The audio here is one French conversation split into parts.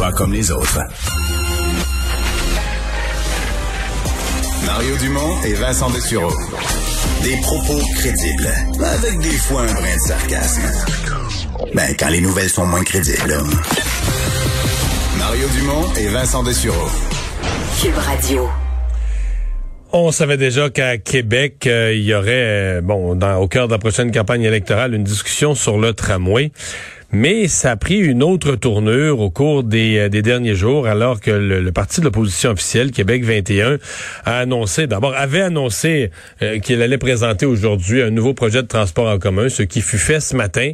Pas comme les autres. Mario Dumont et Vincent Dessureau. Des propos crédibles, avec des fois un brin de sarcasme. Ben, quand les nouvelles sont moins crédibles. Mario Dumont et Vincent Dessureau. Cube Radio. On savait déjà qu'à Québec, euh, il y aurait, euh, bon, dans, au cœur de la prochaine campagne électorale, une discussion sur le tramway. Mais ça a pris une autre tournure au cours des, euh, des derniers jours, alors que le, le parti de l'opposition officielle, Québec 21, a annoncé, d'abord avait annoncé euh, qu'il allait présenter aujourd'hui un nouveau projet de transport en commun, ce qui fut fait ce matin.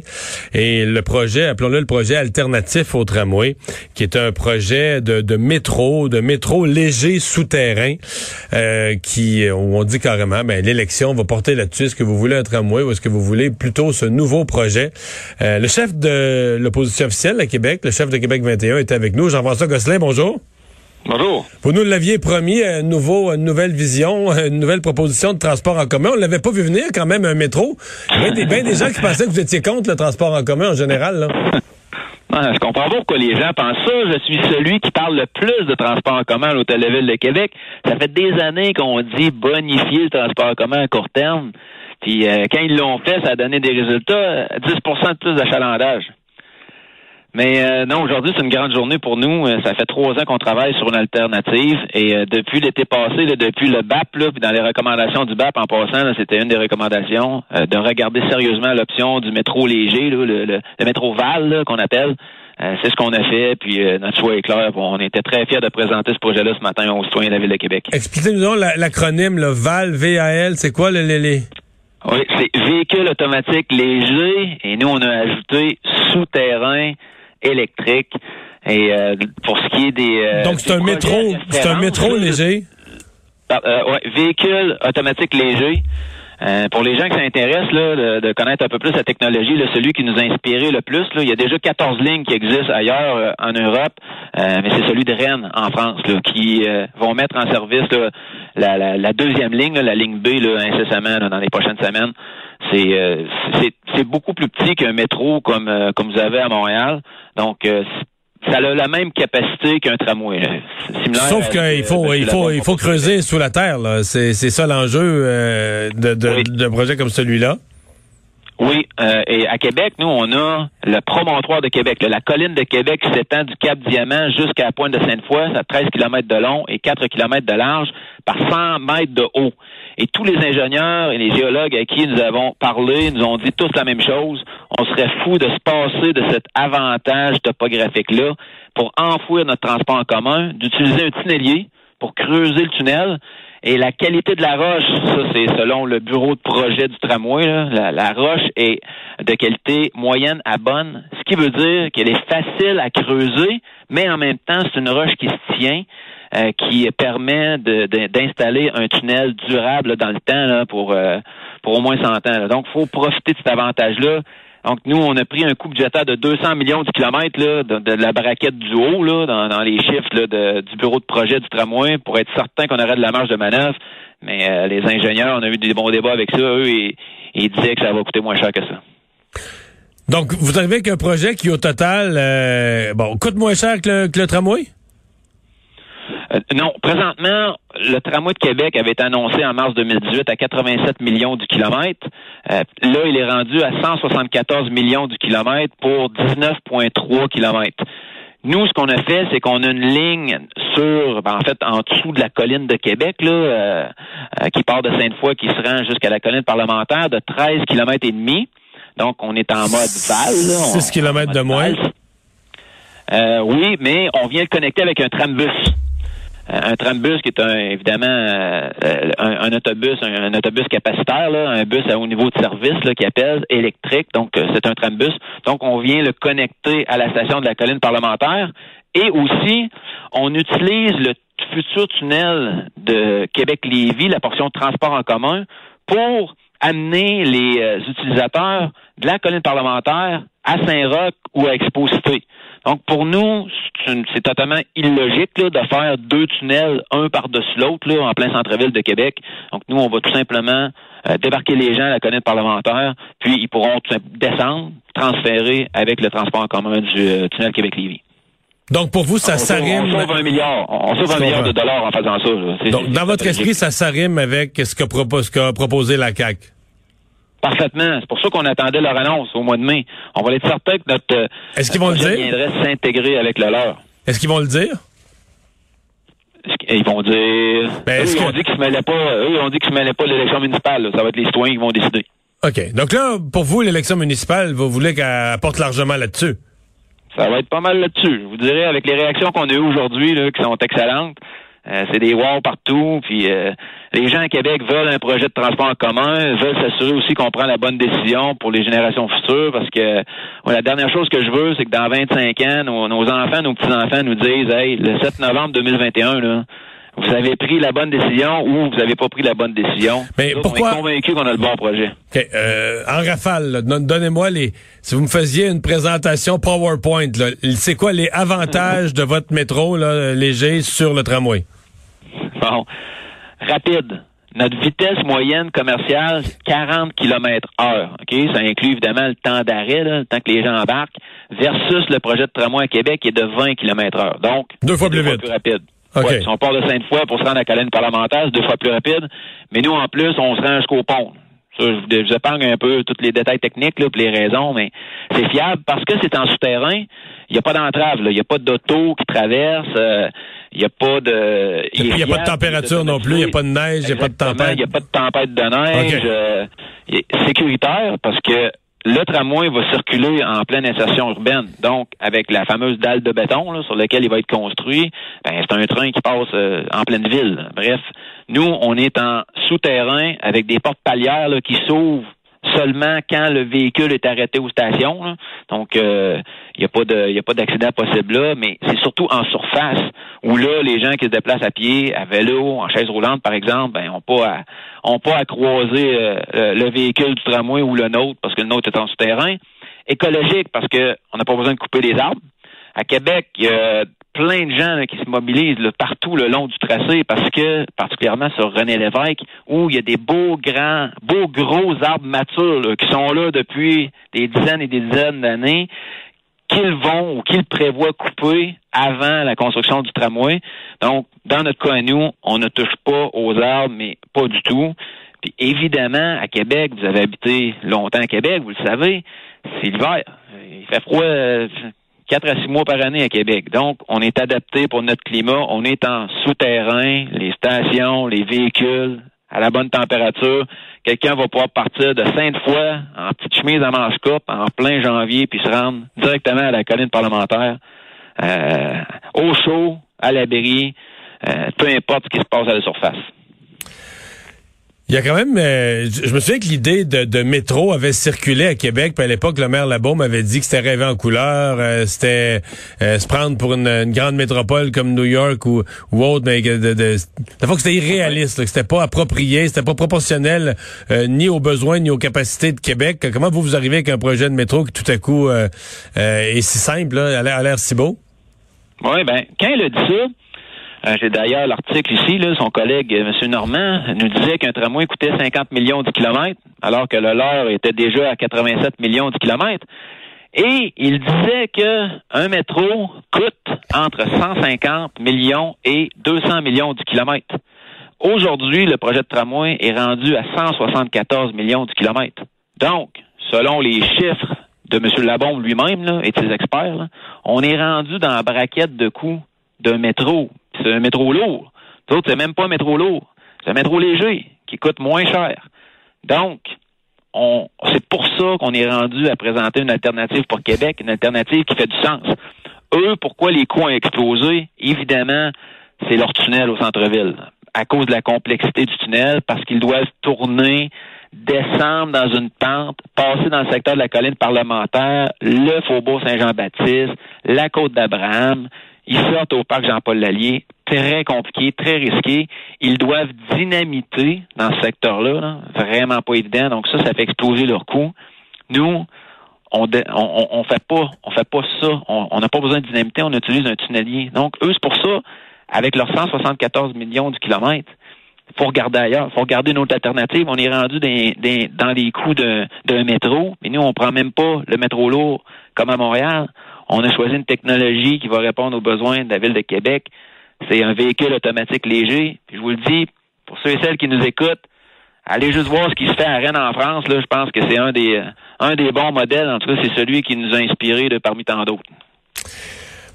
Et le projet, appelons-le le projet alternatif au tramway, qui est un projet de, de métro, de métro léger souterrain, euh, qui où on dit carrément, ben l'élection va porter là-dessus. Est-ce que vous voulez un tramway ou est-ce que vous voulez plutôt ce nouveau projet? Euh, Le chef de l'opposition officielle à Québec, le chef de Québec 21, est avec nous. Jean-François Gosselin, bonjour. Bonjour. Vous nous l'aviez promis, un nouveau, une nouvelle vision, une nouvelle proposition de transport en commun. On l'avait pas vu venir quand même, un métro. Il y avait des, ben des gens qui pensaient que vous étiez contre le transport en commun en général. Là. Ah, je comprends pas pourquoi les gens pensent ça. Je suis celui qui parle le plus de transport en commun à l'Hôtel de Ville de Québec. Ça fait des années qu'on dit bonifier le transport en commun à court terme. Puis euh, quand ils l'ont fait, ça a donné des résultats, 10% de plus d'achalandage. Mais euh, non, aujourd'hui, c'est une grande journée pour nous. Euh, Ça fait trois ans qu'on travaille sur une alternative. Et euh, depuis l'été passé, là, depuis le BAP, là, puis dans les recommandations du BAP en passant, là, c'était une des recommandations euh, de regarder sérieusement l'option du métro léger, là, le, le- le métro Val là, qu'on appelle. Euh, c'est ce qu'on a fait, puis euh, notre choix est clair. On était très fiers de présenter ce projet-là ce matin aux citoyens de la Ville de Québec. Expliquez-nous l'acronyme, le VAL, V-A-L, c'est quoi le, les, les- Oui, c'est véhicule automatique léger, et nous, on a ajouté souterrain électrique. Et euh, pour ce qui est des... euh, Donc c'est un métro, c'est un métro léger? par- euh, ouais, véhicule automatique léger. Euh, pour les gens qui s'intéressent de, de connaître un peu plus la technologie, là, celui qui nous a inspiré le plus, là, il y a déjà 14 lignes qui existent ailleurs euh, en Europe, euh, mais c'est celui de Rennes en France là, qui euh, vont mettre en service la, la- la deuxième ligne, la ligne B, incessamment dans les prochaines semaines. C'est euh, c'est c'est beaucoup plus petit qu'un métro comme comme vous avez à Montréal. Donc ça a la même capacité qu'un tramway. similaire Sauf à- qu'il faut, il la faut, bombe il faut creuser sous la terre. C'est ça l'enjeu euh, de, de, Oui. d'un projet comme celui-là. Oui, euh, et à Québec, nous, on a le promontoire de Québec. là. la colline de Québec qui s'étend du Cap Diamant jusqu'à la pointe de Sainte-Foy. Ça a 13 km de long et 4 km de large par 100 mètres de haut. Et tous les ingénieurs et les géologues à qui nous avons parlé nous ont dit tous la même chose. On serait fou de se passer de cet avantage topographique-là pour enfouir notre transport en commun, d'utiliser un tunnelier pour creuser le tunnel. Et la qualité de la roche, ça c'est selon le bureau de projet du tramway, là, la, roche est de qualité moyenne à bonne, ce qui veut dire qu'elle est facile à creuser, mais en même temps c'est une roche qui se tient, euh, qui permet d'installer un tunnel durable là, dans le temps là, pour euh, pour au moins 100 ans. Donc il faut profiter de cet avantage-là. Donc, nous, on a pris un coût budgétaire de 200 millions du kilomètre là, de, de la braquette du haut, là, dans, les chiffres de- du bureau de projet du tramway, pour être certain qu'on aurait de la marge de manœuvre. Mais euh, les ingénieurs, on a eu des bons débats avec ça, eux, et, ils disaient que ça va coûter moins cher que ça. Donc, vous arrivez avec un projet qui, au total, euh, bon, coûte moins cher que le tramway? Euh, non, présentement, le tramway de Québec avait été annoncé en mars 2018 à 87 millions du kilomètre. Euh, là, il est rendu à 174 millions du kilomètre pour 19,3 kilomètres. Nous, ce qu'on a fait, c'est qu'on a une ligne sur, ben, en fait, en dessous de la colline de Québec, là, euh, euh, qui part de Sainte-Foy, qui se rend jusqu'à la colline parlementaire, de 13 km et demi. Donc, on est en mode val. là. On- 6 kilomètres de moins. Euh, oui, mais on vient le connecter avec un trambus. Un trambus qui est un, évidemment euh, un, autobus, un, autobus capacitaire, là, un bus à haut niveau de service là, qui appelle électrique. Donc euh, c'est un trambus. Donc on vient le connecter à la station de la colline parlementaire. Et aussi, on utilise le futur tunnel de Québec-Lévis, la portion de transport en commun, pour amener les euh, utilisateurs de la colline parlementaire à Saint-Roch ou à Exposité. Donc, pour nous, c'est totalement illogique de faire deux tunnels, un par-dessus l'autre, en plein centre-ville de Québec. Donc, nous, on va tout simplement euh, débarquer les gens à la colline parlementaire, puis ils pourront descendre, transférer avec le transport en commun du euh, tunnel Québec-Lévis. Donc, pour vous, ça s'arrime... On sauve un milliard. On sauve un milliard de dollars en faisant ça. Donc, dans votre esprit, ça s'arrime avec ce qu'a propos, proposé la CAQ? Parfaitement. C'est pour ça qu'on attendait leur annonce au mois de mai. On va être certain que notre euh, Est-ce qu'ils vont le dire? viendrait s'intégrer avec le leur. Est-ce qu'ils vont le dire? Ils vont dire? Ben, eux, ils ont dit qu'ils se mêlaient pas. Eux, ils ont dit qu'ils se mêlaient pas l'élection municipale. Ça va être les citoyens qui vont décider. OK. Donc là, pour vous, l'élection municipale, vous voulez qu'elle apporte largement là-dessus? Ça va être pas mal là-dessus. Je vous dirais, avec les réactions qu'on a eues aujourd'hui, qui sont excellentes, euh, c'est des wow partout. Puis euh, les gens à Québec veulent un projet de transport en commun, veulent s'assurer aussi qu'on prend la bonne décision pour les générations futures. Parce que la dernière chose que je veux, c'est que dans 25 ans, nos, nos enfants, nos petits-enfants nous disent Hey, le 7 novembre 2021, là, vous avez pris la bonne décision ou vous n'avez pas pris la bonne décision. Mais pourquoi? On est convaincu qu'on a le bon projet. Euh, en rafale, donnez-moi les. Si vous me faisiez une présentation PowerPoint, c'est quoi les avantages de votre métro là, léger sur le tramway? Bon, rapide. Notre vitesse moyenne commerciale, 40 km heure. OK? Ça inclut évidemment le temps d'arrêt, le temps que les gens embarquent, versus le projet de tramway à Québec qui est de 20 km heure. Donc, deux fois plus vite. plus rapide. si on part de Sainte-Foy pour se rendre à la colline parlementaire, c'est deux fois plus rapide. Mais nous, en plus, on se rend jusqu'au pont. Ça, je vous épargne un peu tous les détails techniques, là, les raisons, mais c'est fiable parce que c'est en souterrain. Il n'y a pas d'entrave, il n'y a pas d'auto qui traverse. Euh, il n'y a pas de. Il n'y a pas de température non plus, il n'y a pas de neige, il n'y a pas de tempête. Il n'y a pas de tempête de neige. Euh, sécuritaire parce que le tramway va circuler en pleine insertion urbaine. Donc, avec la fameuse dalle de béton sur laquelle il va être construit, ben, c'est un train qui passe euh, en pleine ville. Bref, nous, on est en souterrain avec des portes palières qui s'ouvrent seulement quand le véhicule est arrêté aux stations. Donc, il euh, n'y a pas d'accident possible là, mais c'est surtout en surface où là, les gens qui se déplacent à pied, à vélo, en chaise roulante, par exemple, ben, ont pas à, pas à croiser euh, le véhicule du tramway ou le nôtre parce que le nôtre est en souterrain. Écologique parce que on n'a pas besoin de couper les arbres. À Québec, il y a plein de gens qui se mobilisent partout le long du tracé parce que, particulièrement sur René Lévesque, où il y a des beaux grands, beaux gros arbres matures qui sont là depuis des dizaines et des dizaines d'années qu'ils vont ou qu'ils prévoient couper avant la construction du tramway. Donc, dans notre cas à nous, on ne touche pas aux arbres, mais pas du tout. Puis évidemment, à Québec, vous avez habité longtemps à Québec, vous le savez, c'est l'hiver. Il fait froid quatre à six mois par année à Québec. Donc, on est adapté pour notre climat. On est en souterrain, les stations, les véhicules à la bonne température. Quelqu'un va pouvoir partir de Sainte-Foy en petite chemise à manche coupe en plein janvier puis se rendre directement à la colline parlementaire euh, au chaud, à l'abri, euh, peu importe ce qui se passe à la surface. Il y a quand même, euh, je me souviens que l'idée de, métro avait circulé à Québec. Puis à l'époque, le maire Labaume avait dit que c'était rêvé en couleur, euh, c'était euh, se prendre pour une, grande métropole comme New York ou, autre, mais de, de, de que c'était irréaliste, que c'était pas approprié, c'était pas proportionnel ni aux besoins ni aux capacités de Québec. Comment vous vous arrivez avec un projet de métro qui tout à coup est si simple, là, a l'air si beau? Oui, ben quand il a dit ça. Euh, j'ai d'ailleurs l'article ici, son collègue euh, M. Normand nous disait qu'un tramway coûtait 50 millions de kilomètres, alors que le leur était déjà à 87 millions de kilomètres. Et il disait que un métro coûte entre 150 millions et 200 millions de kilomètres. Aujourd'hui, le projet de tramway est rendu à 174 millions de kilomètres. Donc, selon les chiffres de M. Labombe lui-même et de ses experts, on est rendu dans la braquette de coûts d'un métro c'est un métro lourd. D'autres, c'est même pas un métro lourd. C'est un métro léger qui coûte moins cher. Donc, on, c'est pour ça qu'on est rendu à présenter une alternative pour Québec, une alternative qui fait du sens. Eux, pourquoi les coûts ont explosé? Évidemment, c'est leur tunnel au centre-ville. À cause de la complexité du tunnel, parce qu'ils doivent tourner, descendre dans une pente, passer dans le secteur de la colline parlementaire, le faubourg Saint-Jean-Baptiste, la côte d'Abraham. Ils sortent au parc Jean-Paul Lallier. Très compliqué, très risqué. Ils doivent dynamiter dans ce secteur-là. là. Vraiment pas évident. Donc ça, ça fait exploser leur coût. Nous, on, dé- on, on fait pas, on fait pas ça. On n'a pas besoin de dynamiter, on utilise un tunnelier. Donc, eux, c'est pour ça, avec leurs 174 millions du kilomètre, faut regarder ailleurs, faut regarder une autre alternative. On est rendu dans les coûts d'un métro, mais nous, on prend même pas le métro lourd comme à Montréal. On a choisi une technologie qui va répondre aux besoins de la ville de Québec. C'est un véhicule automatique léger. Puis je vous le dis, pour ceux et celles qui nous écoutent, allez juste voir ce qui se fait à Rennes en France. Là, je pense que c'est un des un des bons modèles. En tout cas, c'est celui qui nous a inspirés de parmi tant d'autres.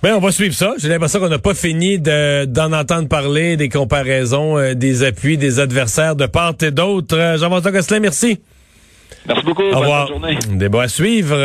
Ben, on va suivre ça. J'ai l'impression qu'on n'a pas fini de- d'en entendre parler, des comparaisons, euh, des appuis, des adversaires de part et d'autre. Euh, Jean-François Gosselin, merci. Merci beaucoup. Au Bonne revoir. journée. Débat à suivre.